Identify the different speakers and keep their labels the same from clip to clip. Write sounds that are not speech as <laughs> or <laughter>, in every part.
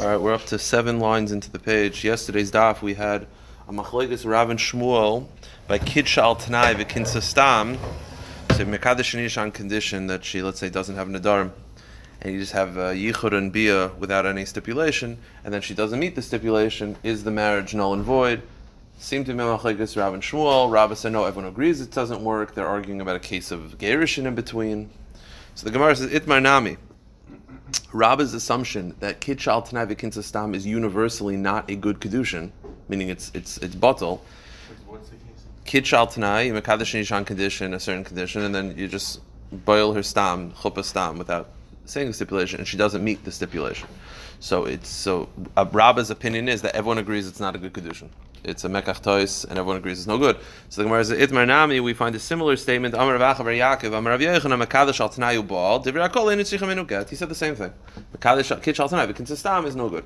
Speaker 1: All right, we're up to seven lines into the page. Yesterday's daf we had a machlekes Rav and Shmuel by Kid Shal Tanai v'Kinsa Stam. So Mekadesh Anish on condition that she, let's say, doesn't have Nadarim, and you just have uh, Yichud and Bia without any stipulation, and then she doesn't meet the stipulation. Is the marriage null and void? Seem to be machlekes Rav and Shmuel. Rav said no, everyone agrees it doesn't work. They're arguing about a case of Gerishin in between. So the Gemara says Itmar Nami. Rabba's assumption that Kitchal Tanai V'Kinsa is universally not a good kedushin, meaning it's it's it's batel. Kitchal? Tanai, Mekadesh Nishan condition, a certain condition, and then you just boil her stam, chuppah stam, without saying the stipulation, and she doesn't meet the stipulation. So it's so uh, Rabba's opinion is that everyone agrees it's not a good kedushin. It's a mekach tois, and everyone agrees it's no good. So the Gemara says, "Itmar nami." We find a similar statement. Amar Rav Acha bar Yaakov, Amar Rav Yochanan, Mekadesh al Tanai ubal. Divrei Akol ein. He said the same thing. Mekadesh kid shal Tanai v'kinsa stam is no good.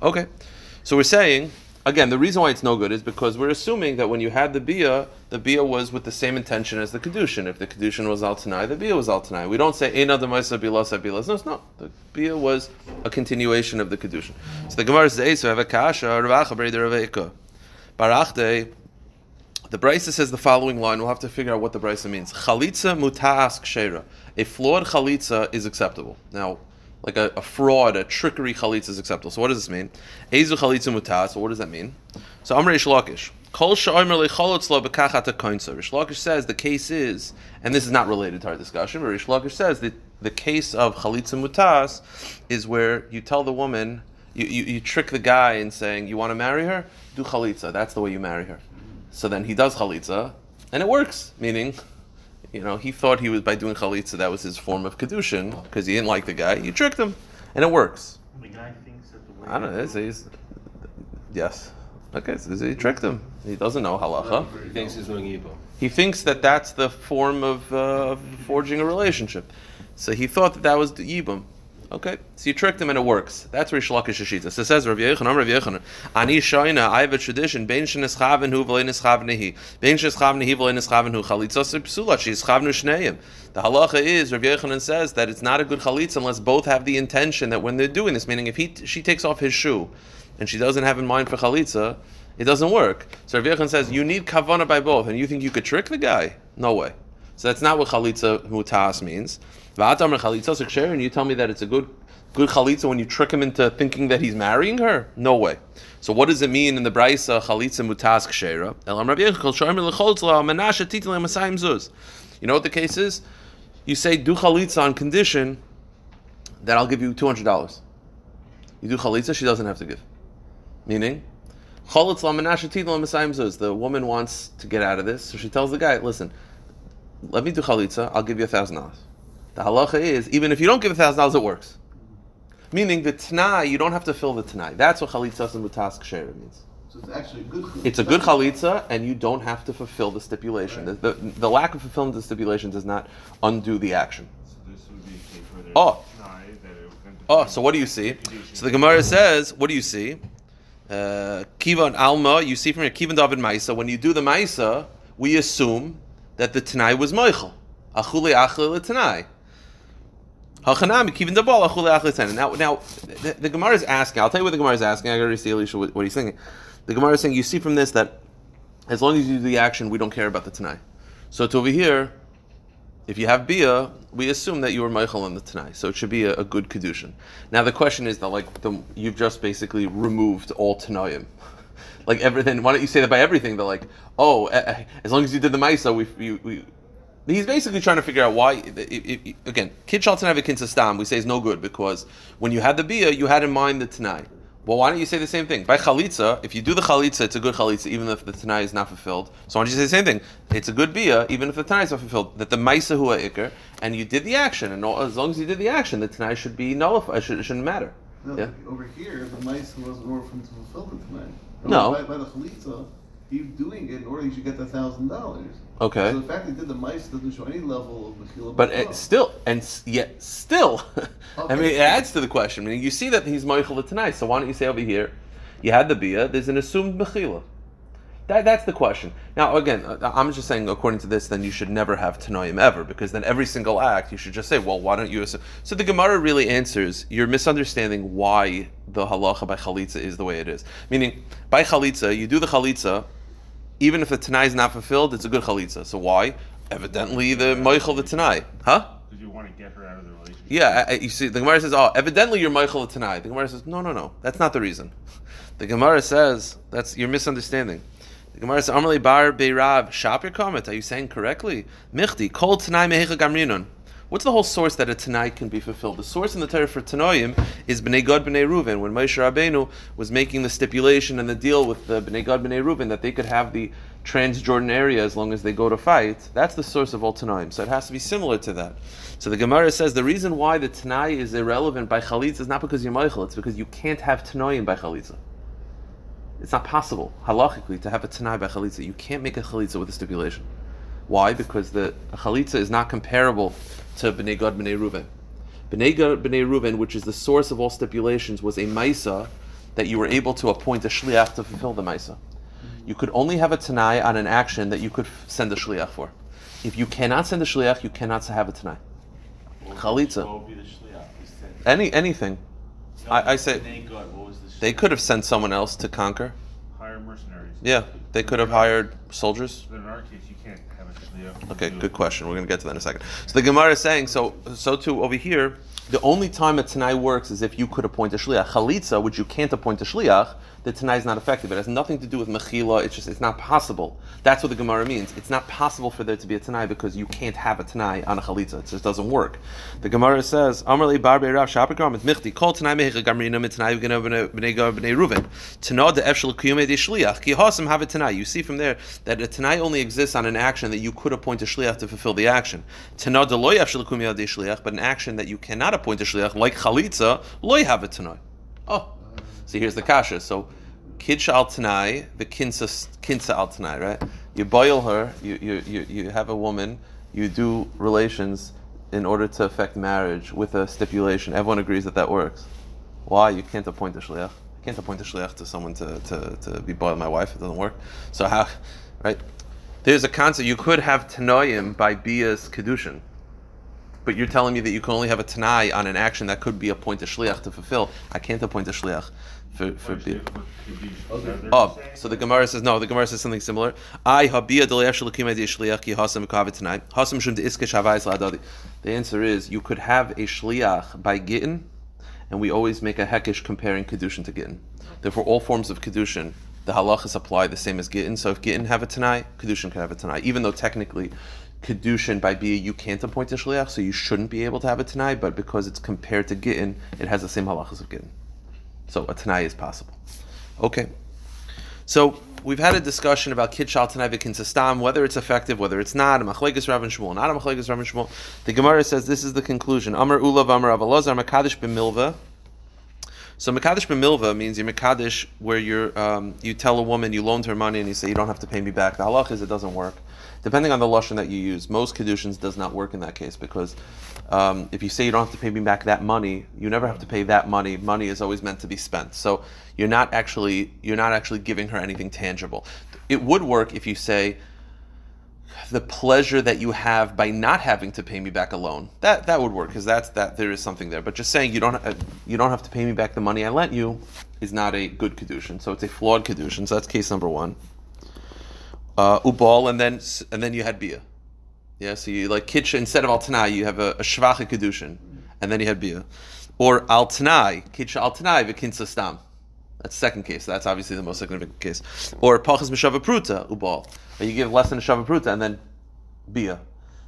Speaker 1: Okay, so we're saying again the reason why it's no good is because we're assuming that when you had the bia, the bia was with the same intention as the kedushin. If the kedushin was al tanai, the bia was al tanai. We don't say ein adam ma'isa bilas. No, not. The bia was a continuation of the kedushin. So the Gemara says, "So have a kasha ravacha raveka. The Brisa says the following line. We'll have to figure out what the Brisa means. Chalitza muta'as kshera. A flawed chalitza is acceptable. Now, like a, a fraud, a trickery chalitza is acceptable. So what does this mean? Ezu chalitza muta'as. So what does that mean? So Amr Rish Lakish. Kol sha'omer lecholotz lo. Rish Lakish says the case is, and this is not related to our discussion, but Rish Lakish says that the case of chalitza muta'as is where you tell the woman, you, you, you trick the guy in saying, you want to marry her? Do chalitza. That's the way you marry her. So then he does chalitza, and it works. Meaning, you know, he thought he was by doing chalitza that was his form of kedushin because he didn't like the guy. You tricked him, and it works.
Speaker 2: The guy thinks that the way.
Speaker 1: I don't know. He's, he's, yes. Okay, so he tricked him. He doesn't know halacha.
Speaker 3: He thinks he's doing evil.
Speaker 1: He thinks that that's the form of, uh, of forging a relationship. So he thought that that was the yibum. Okay, so you tricked him and it works. That's Rish Lakish Shishita. So it says Rav Yechanan, Rav Yechanan, Ani Shoina, I have a tradition, Bein Shenischaven Hu V'lein Nischaven Nehi, Bein Shenischaven Nehi V'lein Nischaven Hu, Chalitzos Psula, She Yischavnu Shneim. The halacha is, Rav Yechanan says that it's not a good chalitza unless both have the intention that when they're doing this, meaning if he she takes off his shoe and she doesn't have in mind for chalitza, it doesn't work. So Rav Yechanan says you need kavana by both, and you think you could trick the guy? No way. So that's not what chalitza mutas means. And you tell me that it's a good good chalitza when you trick him into thinking that he's marrying her? No way. So what does it mean in the brisa chalitza mutas kshera? You know what the case is? You say do chalitza on condition that I'll give you two hundred dollars. You do chalitza, she doesn't have to give. Meaning. The woman wants to get out of this, so she tells the guy, "Listen, let me do chalitza. I'll give you a thousand dollars." The halacha is even if you don't give a thousand dollars, it works. Meaning the tanai, you don't have to fill the tanai. That's what chalitza and mutas means.
Speaker 4: So it's actually a good chalitza.
Speaker 1: It's a good chalitza, and you don't have to fulfill the stipulation. The, the, the lack of fulfilling the stipulation does not undo the action.
Speaker 2: So this would be a case where there's
Speaker 1: Oh.
Speaker 2: a that it would
Speaker 1: Oh, so what do you see? So the Gemara says, what do you see? Uh, Kiva and Alma, you see from here, Kiva and David Maisa. When you do the Maisa, we assume that the Tanai was Moichel. Achule achle Tanai. Hachanami, achule achle Tanai. Now, now the, the Gemara is asking, I'll tell you what the Gemara is asking. I gotta see Elisha what, what he's thinking. The Gemara is saying, you see from this that as long as you do the action, we don't care about the Tanai. So to over here, if you have bia, we assume that you were Moichel in the Tanai, so it should be a, a good kedushin. Now the question is that like the, you've just basically removed all Tanayim, <laughs> like everything. Why don't you say that by everything? They're like, oh, as long as you did the Maisa, we, we, we He's basically trying to figure out why. It, it, it, again, kid shal tanai stam we say is no good because when you had the bia, you had in mind the tanai. Well, why don't you say the same thing? By chalitza, if you do the chalitza, it's a good chalitza, even if the tanai is not fulfilled. So why don't you say the same thing? It's a good bia, even if the tanai is not fulfilled. That the maisa hua ikr, and you did the action, and all, as long as you did the action, the tanai should be nullified. Uh, should, it shouldn't matter.
Speaker 4: No,
Speaker 1: Yeah.
Speaker 4: Over here, the mice wasn't in order for him to fulfill the tanai.
Speaker 1: No.
Speaker 4: By, by the chalitza, he's doing it in order he should get the thousand dollars.
Speaker 1: Okay.
Speaker 4: So the fact that he did the mice doesn't show any level of mechila.
Speaker 1: But it still, and s- yet still, <laughs> I
Speaker 4: Okay.
Speaker 1: mean, it adds to the question. I mean, you see that he's Moichel tanai, so why don't you say over here, you had the bia, there's an assumed mechila. That, that's the question. Now, again, uh, I'm just saying, according to this, then you should never have Tanoim ever, because then every single act, you should just say, well, why don't you? assume-" So the Gemara really answers, you're misunderstanding why the halacha by Chalitza is the way it is. Meaning, by Chalitza, you do the Chalitza, even if the Tanai is not fulfilled, it's a good Chalitza. So why? Evidently, the Moichel the Tanai. Huh?
Speaker 2: Because you want to get her out of the relationship.
Speaker 1: Yeah, I, you see, the Gemara says, "Oh, evidently you're Moichel tanai." The Gemara says, "No, no, no, that's not the reason." The Gemara says that's you're misunderstanding. The Gemara says, "Amarli bar beirav your comment." Are you saying correctly? Michti kol tanai mehecha gamrinon. What's the whole source that a tanai can be fulfilled? The source in the Torah for tanoim is bnei Gad bnei Reuven. When Moshe Rabbeinu was making the stipulation and the deal with the bnei Gad bnei Reuven that they could have the Transjordan area as long as they go to fight, that's the source of all tanoim. So it has to be similar to that. So the Gemara says the reason why the tanai is irrelevant by chalitza is not because you're Moichel, it's because you can't have tanoim by chalitza. It's not possible, halachically, to have a tanai by chalitza. You can't make a chalitza with a stipulation. Why? Because the chalitza is not comparable to Bnei Gad Bnei Reuven. Bnei Gad Bnei Reuven, which is the source of all stipulations, was a maisa that you were able to appoint a shliach to fulfill the maisa. You could only have a tanai on an action that you could send a shliach for. If you cannot send a shliach, you cannot have a tanai. Chalitza.
Speaker 2: What would be the shliach? We said-
Speaker 1: Any anything.
Speaker 2: No,
Speaker 1: I- I say-
Speaker 2: God. What was the
Speaker 1: They could have sent someone else to conquer.
Speaker 2: hire mercenaries.
Speaker 1: Yeah, they could have hired soldiers.
Speaker 2: But in our case, you can't have a shliach.
Speaker 1: Okay, good question. We're going to get to that in a second. So the Gemara is saying, so so too over here, the only time a Tanai works is if you could appoint a Shliach. Chalitza, which you can't appoint a Shliach, the Tanai is not effective. It has nothing to do with Mechila. It's just, it's not possible. That's what the Gemara means. It's not possible for there to be a Tanai because you can't have a Tanai on a Chalitza. It just doesn't work. The Gemara says, Amarli Barbe Rav Michti, Kol Tanai Mecha Gamrina, Mitanai Bnei Bnei Ruven. Tanah de Efshel Ki Hasam have a Tanai. You see from there that a Tanai only exists on an action that you could appoint a Shliach to fulfill the action. Tanah de Loy but an action that you cannot appoint a Shliach, like Chalitza, Loy have a Tanai. Oh, see here's the kasha. So, Kidsh al Tanai, the kinsa kinsa al Tanai, right? You boil her, you, you, you, you have a woman, you do relations in order to affect marriage with a stipulation. Everyone agrees that that works. Why? You can't appoint a shliach. You can't appoint a shliach to someone to, to, to be boiled my wife. It doesn't work. So how, right? There's a concept. You could have tanoim by bias kedushin, but you're telling me that you can only have a tanai on an action that could be appoint a shliach to fulfill. I can't appoint a shliach for for bia.
Speaker 2: if- what could be-
Speaker 1: Oh, so the Gemara says no. The Gemara says something similar. I habia shliach ki hasam kavet tanai. Hasam shum iske shavais la'adadi. The answer is you could have a shliach by gittin, and we always make a hekish comparing kedushin to gittin. Therefore, all forms of kedushin, the halachas apply the same as gittin. So if gittin have a tanai, kedushin can have a tanai, even though technically. Kedushin by bia you can't appoint a shliach, so you shouldn't be able to have a tanai. But because it's compared to gittin, it has the same halachas of gittin. So a tanai is possible. Okay. So we've had a discussion about kid shal tanai v'kinsastam, whether it's effective, whether it's not. A machlegas Rav Shmuel, not a machlegas Rav Shmuel. The Gemara says this is the conclusion. Amar ulav Amar Avalazar Makadish b'milva. So Makadish b'milva means you're Makadish where you're um, you tell a woman you loaned her money and you say you don't have to pay me back. The halach is it doesn't work. Depending on the lashon that you use, most kedushins does not work in that case because um, if you say you don't have to pay me back that money, you never have to pay that money. Money is always meant to be spent. So you're not actually you're not actually giving her anything tangible. It would work if you say the pleasure that you have by not having to pay me back a loan. That that would work because that's that there is something there. But just saying you don't uh, you don't have to pay me back the money I lent you is not a good kedushin. So it's a flawed kedushin. So that's case number one. Uh, ubal and then and then you had bia. Yeah, so you like kitcha instead of al tanai, you have a, a shvacha kedushin, and then you had bia, or al tanai kitcha al tanai v'kinsa stam. That's the second case. That's obviously the most significant case. Or pachas mishava pruta ubal, you give less than a shava pruta and then bia.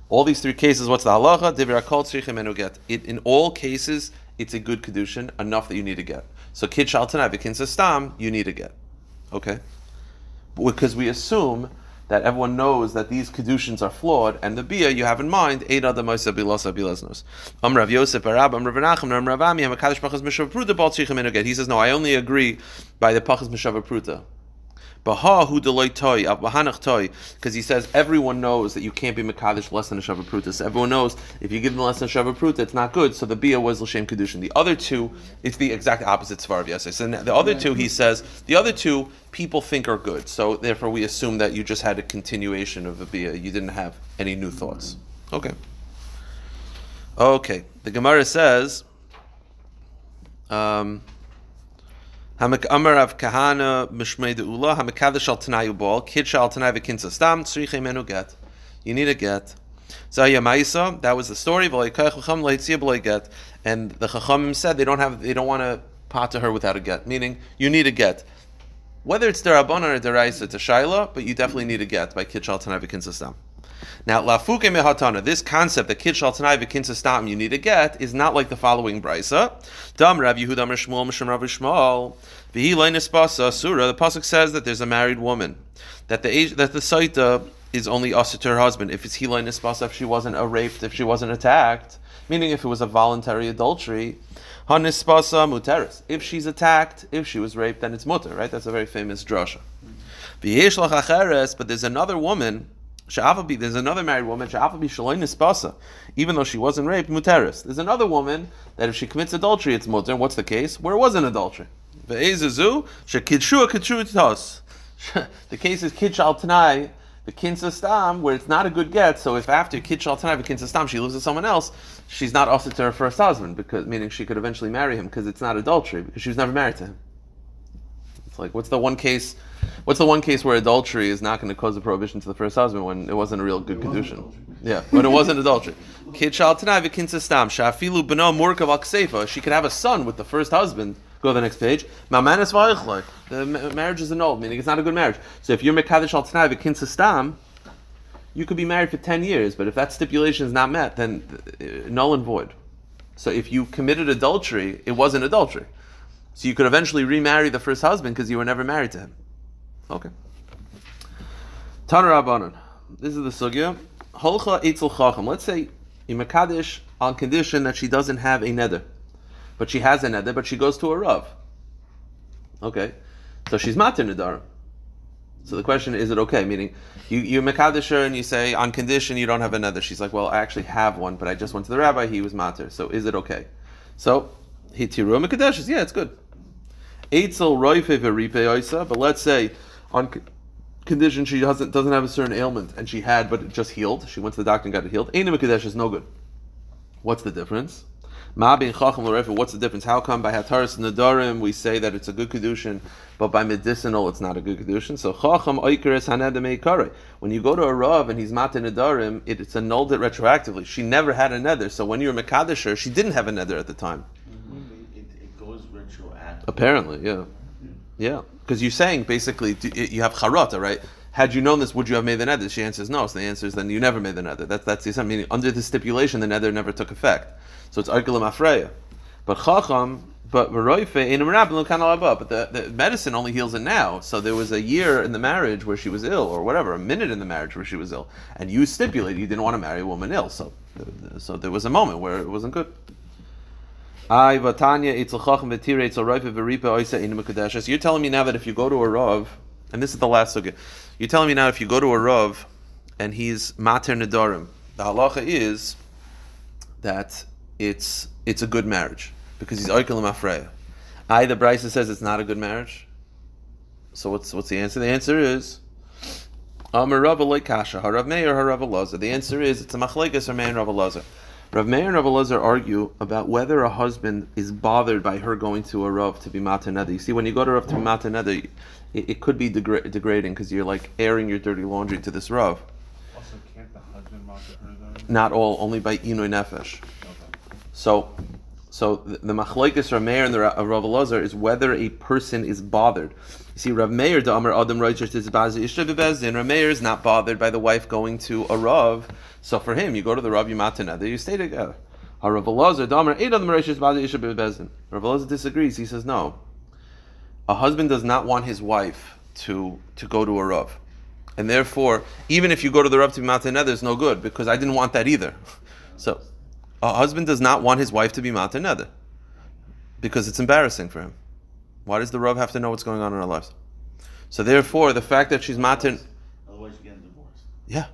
Speaker 1: All these three cases, what's the halacha? Enu get. It, in all cases, it's a good kedushin, enough that you need to get. So kitcha al tanai v'kinsa stam, you need to get. Okay, because we assume that everyone knows that these kedushins are flawed, and the bia you have in mind, eight other moisa bilasa bilaznos. Am Rav Yosef Arab, Am Rav Nachum, Am Rav Ami, Am Akadosh Pachas Mishav Pruta, Bal Tzichem Enu He says, no, I only agree by the Pachas Mishav Pruta. Because he says everyone knows that you can't be mekadesh less than a shava pruta. So everyone knows if you give them less than a shava pruta, it's not good. So the bia was l'shem kedushin. The other two, it's the exact opposite svar of yesay. So the other two, he says, the other two people think are good. So therefore, we assume that you just had a continuation of the bia. You didn't have any new thoughts. Okay. Okay. The Gemara says. Um, Amar of Kahana Mishmei Deula Hamakadesh al Tanayu Ball Kid Shal Tanay V'Kinsa Stam Tzriche Menu Get. You need a get. Zaya Maisa. That was the story. And the Chachamim said they don't have they don't want to pot to her without a get. Meaning you need a get. Whether it's derabana or deraisa, it's a shaila, but you definitely need a get by Kid Shal Tanay V'Kinsa Stam. Now, lafuke mehatana, this concept that kid shal tanai stam you need to get is not like the following brisa. Dam Rav Yehuda Amar Shmuel Mishum Rav Shmuel v'hi leinis surah. The pasuk says that there's a married woman that the age, that the saita is only us to her husband if it's he leinis if she wasn't raped if she wasn't attacked, meaning if it was a voluntary adultery. Hanispasa muteris. If she's attacked, if she was raped, then it's mutter, right? That's a very famous drasha. But there's another woman there's another married woman, even though she wasn't raped, Muteris. There's another woman that if she commits adultery, it's Muter. What's the case? Where it wasn't adultery. <laughs> The case is kitchal Tanai, the Kinsa Stam, where it's not a good get, so if after Kitshal Tanai, the Kinsa Stam, she lives with someone else, she's not offered to her first husband, because meaning she could eventually marry him, because it's not adultery, because she was never married to him. It's like, what's the one case What's the one case where adultery is not going to cause a prohibition to the first husband when it wasn't a real good condition? Yeah, when it wasn't adultery. Kid shal v'kinsastam shafilu beno murkav al She could have a son with the first husband. Go to the next page. Mamanis v'ayichloi. The marriage is annulled, meaning it's not a good marriage. So if you're mekadesh al tanai v'kinsastam, you could be married for ten years, but if that stipulation is not met, then uh, null and void. So if you committed adultery, it wasn't adultery. So you could eventually remarry the first husband because you were never married to him. Okay. Tanar Rabbanon. This is the sugya. Holcha Eitzel Chacham. Let's say in on condition that she doesn't have a neder, but she has a neder, but she goes to a rav. Okay, so she's matir nedarim. So the question is, it okay? Meaning, you you Makadish her and you say on condition you don't have a neder. She's like, well, I actually have one, but I just went to the rabbi. He was matir. So is it okay? So he tiru Makadesh. Yeah, it's good. Eitzel roife v'ripe oisa. But let's say on condition she doesn't doesn't have a certain ailment and she had but it just healed. She went to the doctor and got it healed. Einim Kadesh is no good. What's the difference? What's the difference? How come by Hataris Nadarim we say that it's a good kedushin, but by medicinal it's not a good kedushin? So Chacham Oikeres Hanedem When you go to a Rav and he's Mata Nadarim, it, it's annulled it retroactively. She never had a neder, so when you're Mekadesher, she didn't have a neder at the time.
Speaker 4: It, it goes retroactive.
Speaker 1: Apparently, yeah. Yeah because you're saying basically you have charata, right? Had you known this, would you have made the neder? She answers no. So the answer is then you never made the neder. That's that's the meaning. Under the stipulation, the neder never took effect. So it's arkilim afreya. But chacham, but veroife in But the, the medicine only heals it now. So there was a year in the marriage where she was ill, or whatever, a minute in the marriage where she was ill, and you stipulated you didn't want to marry a woman ill. So, so there was a moment where it wasn't good. You're telling me now that if you go to a Rav, and this is the last sugya, you're telling me now if you go to a Rav and he's Mater Nedarim, the halacha is that it's it's a good marriage because he's Oikelim Afreya. I, the Brisa says it's not a good marriage. So what's what's the answer? The answer is Amar Rav Kasha, Harav Meir, Harav Elazar. The answer is it's a Machlekes or Meir Rav Elazar. Rav Meir and Rav Elazar argue about whether a husband is bothered by her going to a Rav to be Mataneda. You see, when you go to Rav to be Mataneda, it, it could be degra- degrading because you're like airing your dirty laundry to this Rav.
Speaker 2: Also, can't the husband mata her though?
Speaker 1: Not all, only by Inoi Nefesh. Okay. So, so the, the Machlaikis Rav Meir and the Rav Elazar is whether a person is bothered. You see, Rav Meir, the Amar Adam Reuters is Bazi Ishta Rav Meir is not bothered by the wife going to a Rav so for him, you go to the Rav you Yimataneda, you stay together. Rav Elazar, Damer, Adam Mereshis Badi Isha Bezin. Rav Elazar disagrees. He says no. A husband does not want his wife to to go to a Rav. And therefore, even if you go to the Rav to be Mataneda, it's no good because I didn't want that either. <laughs> So, a husband does not want his wife to be Mataneda because it's embarrassing for him. Why does the Rav have to know what's going on in our lives? So therefore, the fact that she's matin,
Speaker 3: Otherwise, you're getting divorced.
Speaker 1: yeah,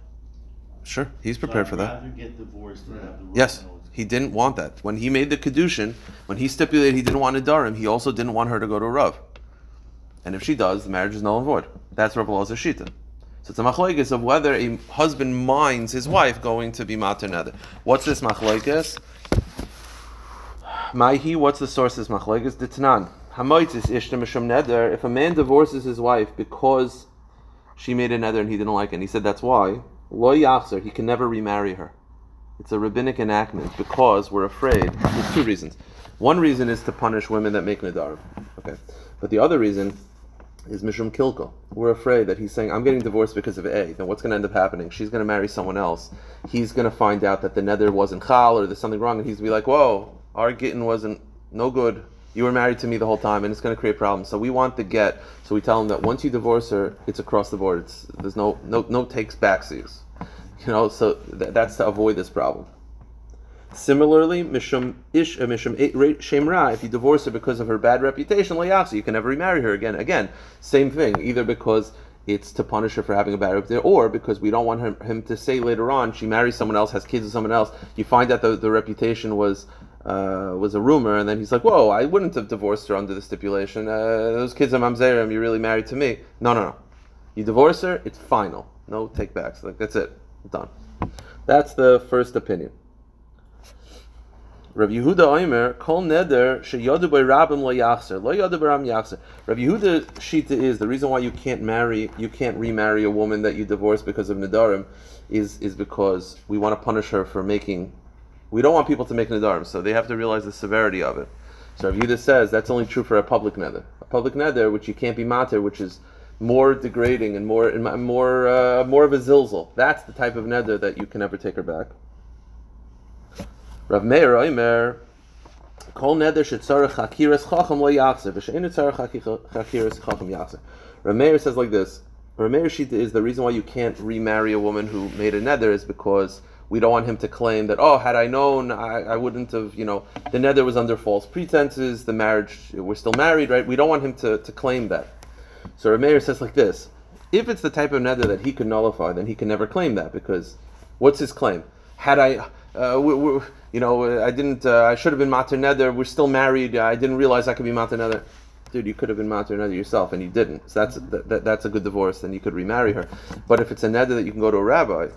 Speaker 1: sure, he's prepared
Speaker 3: so
Speaker 1: for that.
Speaker 3: get divorced than have the
Speaker 1: Yes, he didn't want that. When he made the kedushin, when he stipulated he didn't want Nidarim, he also didn't want her to go to a Rav. And if she does, the marriage is null and void. That's Rav Elazar Shita. So it's a machlokes of whether a husband minds his wife going to be mater. What's this machlokes? Maihi, what's the source of this machlokes? Ditnan. Hamoitis ishta. If a man divorces his wife because she made a neder and he didn't like it, and he said that's why, lo yachzer, he can never remarry her. It's a rabbinic enactment because we're afraid. There's two reasons. One reason is to punish women that make nadarim. Okay, but the other reason is mishum kilko. We're afraid that he's saying, "I'm getting divorced because of A." Then what's going to end up happening? She's going to marry someone else. He's going to find out that the neder wasn't chal or there's something wrong, and he's going to be like, "Whoa, our gittin wasn't no good. You were married to me the whole time, and it's going to create problems." So we want the get. So we tell him that once you divorce her, it's across the board. It's, there's no no no takes backsies. You know, so th- that's to avoid this problem. Similarly, mishum ish uh, mishum shemra. If you divorce her because of her bad reputation, layachsi, you can never remarry her again. Again, same thing. Either because it's to punish her for having a bad reputation, or because we don't want him, him to say later on she marries someone else, has kids with someone else. You find out the, the reputation was uh, was a rumor, and then he's like, "Whoa, I wouldn't have divorced her under the stipulation. Uh, those kids are mamzerim. You're really married to me." No, no, no. You divorce her, it's final. No take backs. Like that's it. Done. That's the first opinion. Rav Yehuda Oimer, Kol Neder, Sheyodu by Rabim Lo Yachzer, Lo Yodu by Ram Yachzer. Rav Yehuda Shita is the reason why you can't marry, you can't remarry a woman that you divorced because of Nedarim, is is because we want to punish her for making. We don't want people to make Nedarim, so they have to realize the severity of it. So Rav Yehuda says that's only true for a public Neder. A public Neder, which you can't be mater, which is more degrading and more and more uh, more of a zilzal. That's the type of Neder that you can never take her back. Rav Meir Oimer, Kol neder shetzarech hakiras chacham lo yachzer, hakiras chacham yachzer. Rav Meir says like this, Rav Meir Shita is the reason why you can't remarry a woman who made a neder is because we don't want him to claim that, oh, had I known, I, I wouldn't have, you know, the neder was under false pretenses, the marriage, we're still married, right? We don't want him to, to claim that. So Rav Meir says like this, if it's the type of neder that he could nullify, then he can never claim that because what's his claim? Had I, uh, we, we, you know, I didn't, uh, I should have been mater neder, we're still married, I didn't realize I could be mater neder. Dude, you could have been mater neder yourself and you didn't. So that's, that, that, that's a good divorce, then you could remarry her. But if it's a neder that you can go to a rabbi,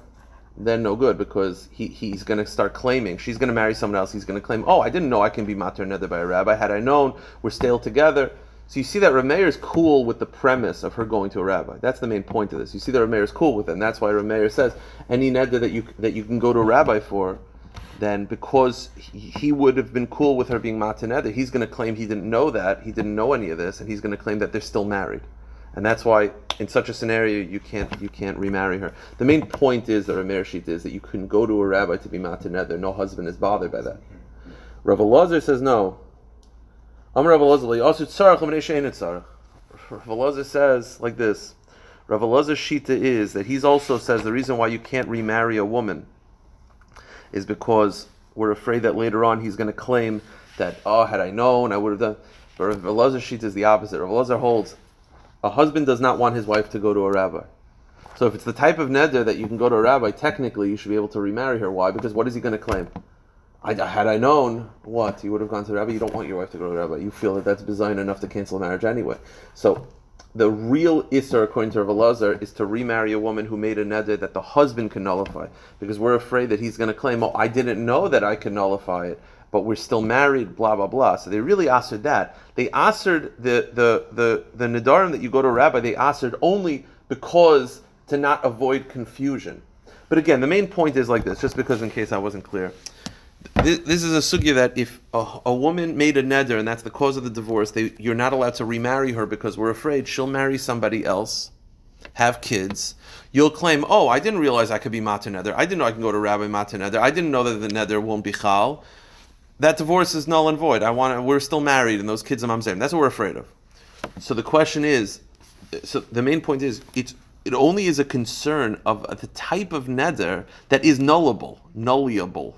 Speaker 1: then no good because he, he's going to start claiming. She's going to marry someone else. He's going to claim, oh, I didn't know I can be mater neder by a rabbi. Had I known, we're still together. So you see that Rameir is cool with the premise of her going to a rabbi. That's the main point of this. You see that Rameir is cool with it, and that's why Rameir says any neder that you that you can go to a rabbi for, then because he, would have been cool with her being mater neder, he's going to claim he didn't know that, he didn't know any of this, and he's going to claim that they're still married, and that's why in such a scenario you can't you can't remarry her. The main point is that Rameir sheet is that you can go to a rabbi to be mater neder. No husband is bothered by that. Rav Elazar says no. Amar Rav Elazar. Rav Elazar says like this. Rav Elazar's shita is that he's also says the reason why you can't remarry a woman is because we're afraid that later on he's going to claim that oh had I known I would have done. But Rav Elazar shita is the opposite. Rav Elazar holds a husband does not want his wife to go to a rabbi. So if it's the type of neder that you can go to a rabbi, technically you should be able to remarry her. Why? Because what is he going to claim? I, had I known what you would have gone to the rabbi. You don't want your wife to go to the rabbi. You feel that that's bizarre enough to cancel marriage anyway. So the real isser, according to Rav Elazar, is to remarry a woman who made a neder that the husband can nullify, because we're afraid that he's going to claim, "Oh, I didn't know that I could nullify it." But we're still married, blah blah blah. So they really answered that. They answered the the the the nidarim that you go to a rabbi. They answered only because to not avoid confusion. But again, the main point is like this, just because in case I wasn't clear. This, this is a sugya that if a, a woman made a neder and that's the cause of the divorce, they, you're not allowed to remarry her because we're afraid she'll marry somebody else, have kids. You'll claim, oh, I didn't realize I could be mater neder. I didn't know I can go to Rabbi mater neder. I didn't know that the neder won't be chal. That divorce is null and void. I want. We're still married, and those kids are mamzerim. That's what we're afraid of. So the question is, so the main point is, it's it only is a concern of the type of neder that is nullable, nulliable,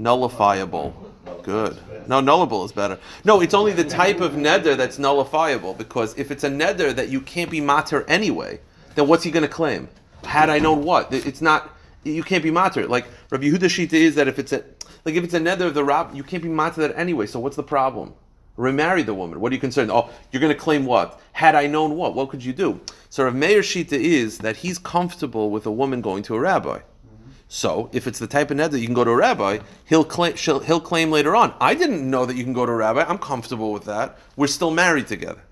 Speaker 1: Nullifiable. Good. No, nullable is better. No, it's only the type of neder that's nullifiable because if it's a neder that you can't be mater anyway, then what's he going to claim? Had I known what? It's not. You can't be mater. Like Rabbi Yehuda Shita is that if it's a like if it's a neder of the rab, you can't be mater that anyway. So what's the problem? Remarry the woman. What are you concerned? Oh, you're going to claim what? Had I known what? What could you do? So Rav Meir Shita is that he's comfortable with a woman going to a rabbi. So, if it's the type of neder you can go to a rabbi, he'll claim, he'll claim later on, I didn't know that you can go to a rabbi. I'm comfortable with that. We're still married together.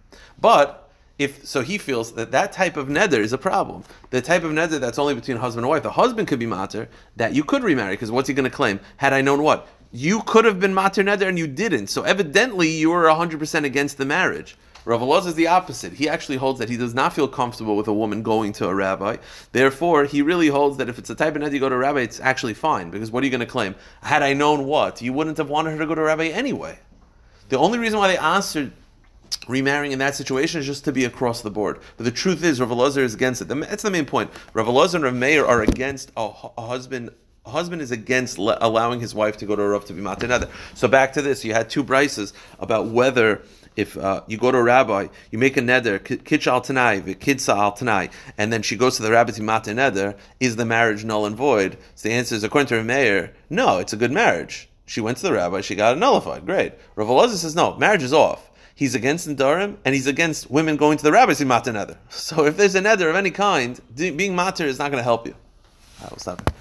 Speaker 1: But if so, he feels that that type of neder is a problem. The type of neder that's only between husband and wife. The husband could be mater that you could remarry because what's he going to claim? Had I known what you could have been mater neder and you didn't. So evidently you were 100 percent against the marriage. Rav Elazar is the opposite. He actually holds that he does not feel comfortable with a woman going to a rabbi. Therefore, he really holds that if it's a type of neder you go to a rabbi, it's actually fine. Because what are you going to claim? Had I known what, you wouldn't have wanted her to go to a rabbi anyway. The only reason why they answered remarrying in that situation is just to be across the board. But the truth is, Rav Elazar is against it. That's the main point. Rav Elazar and Rav Meir are against a, a husband. A husband is against le- allowing his wife to go to a rav to be matanada. So back to this, you had two brises about whether if uh, you go to a rabbi, you make a neder, kitch al tanai, kidsa al tanai, and then she goes to the rabbi to mata neder, is the marriage null and void? So the answer is, according to her mayor, no, it's a good marriage. She went to the rabbi, she got it nullified. Great. Rav says, no, marriage is off. He's against Nedarim, and he's against women going to the rabbi to mata neder. <laughs> So if there's a neder of any kind, being mater is not going to help you. I will stop.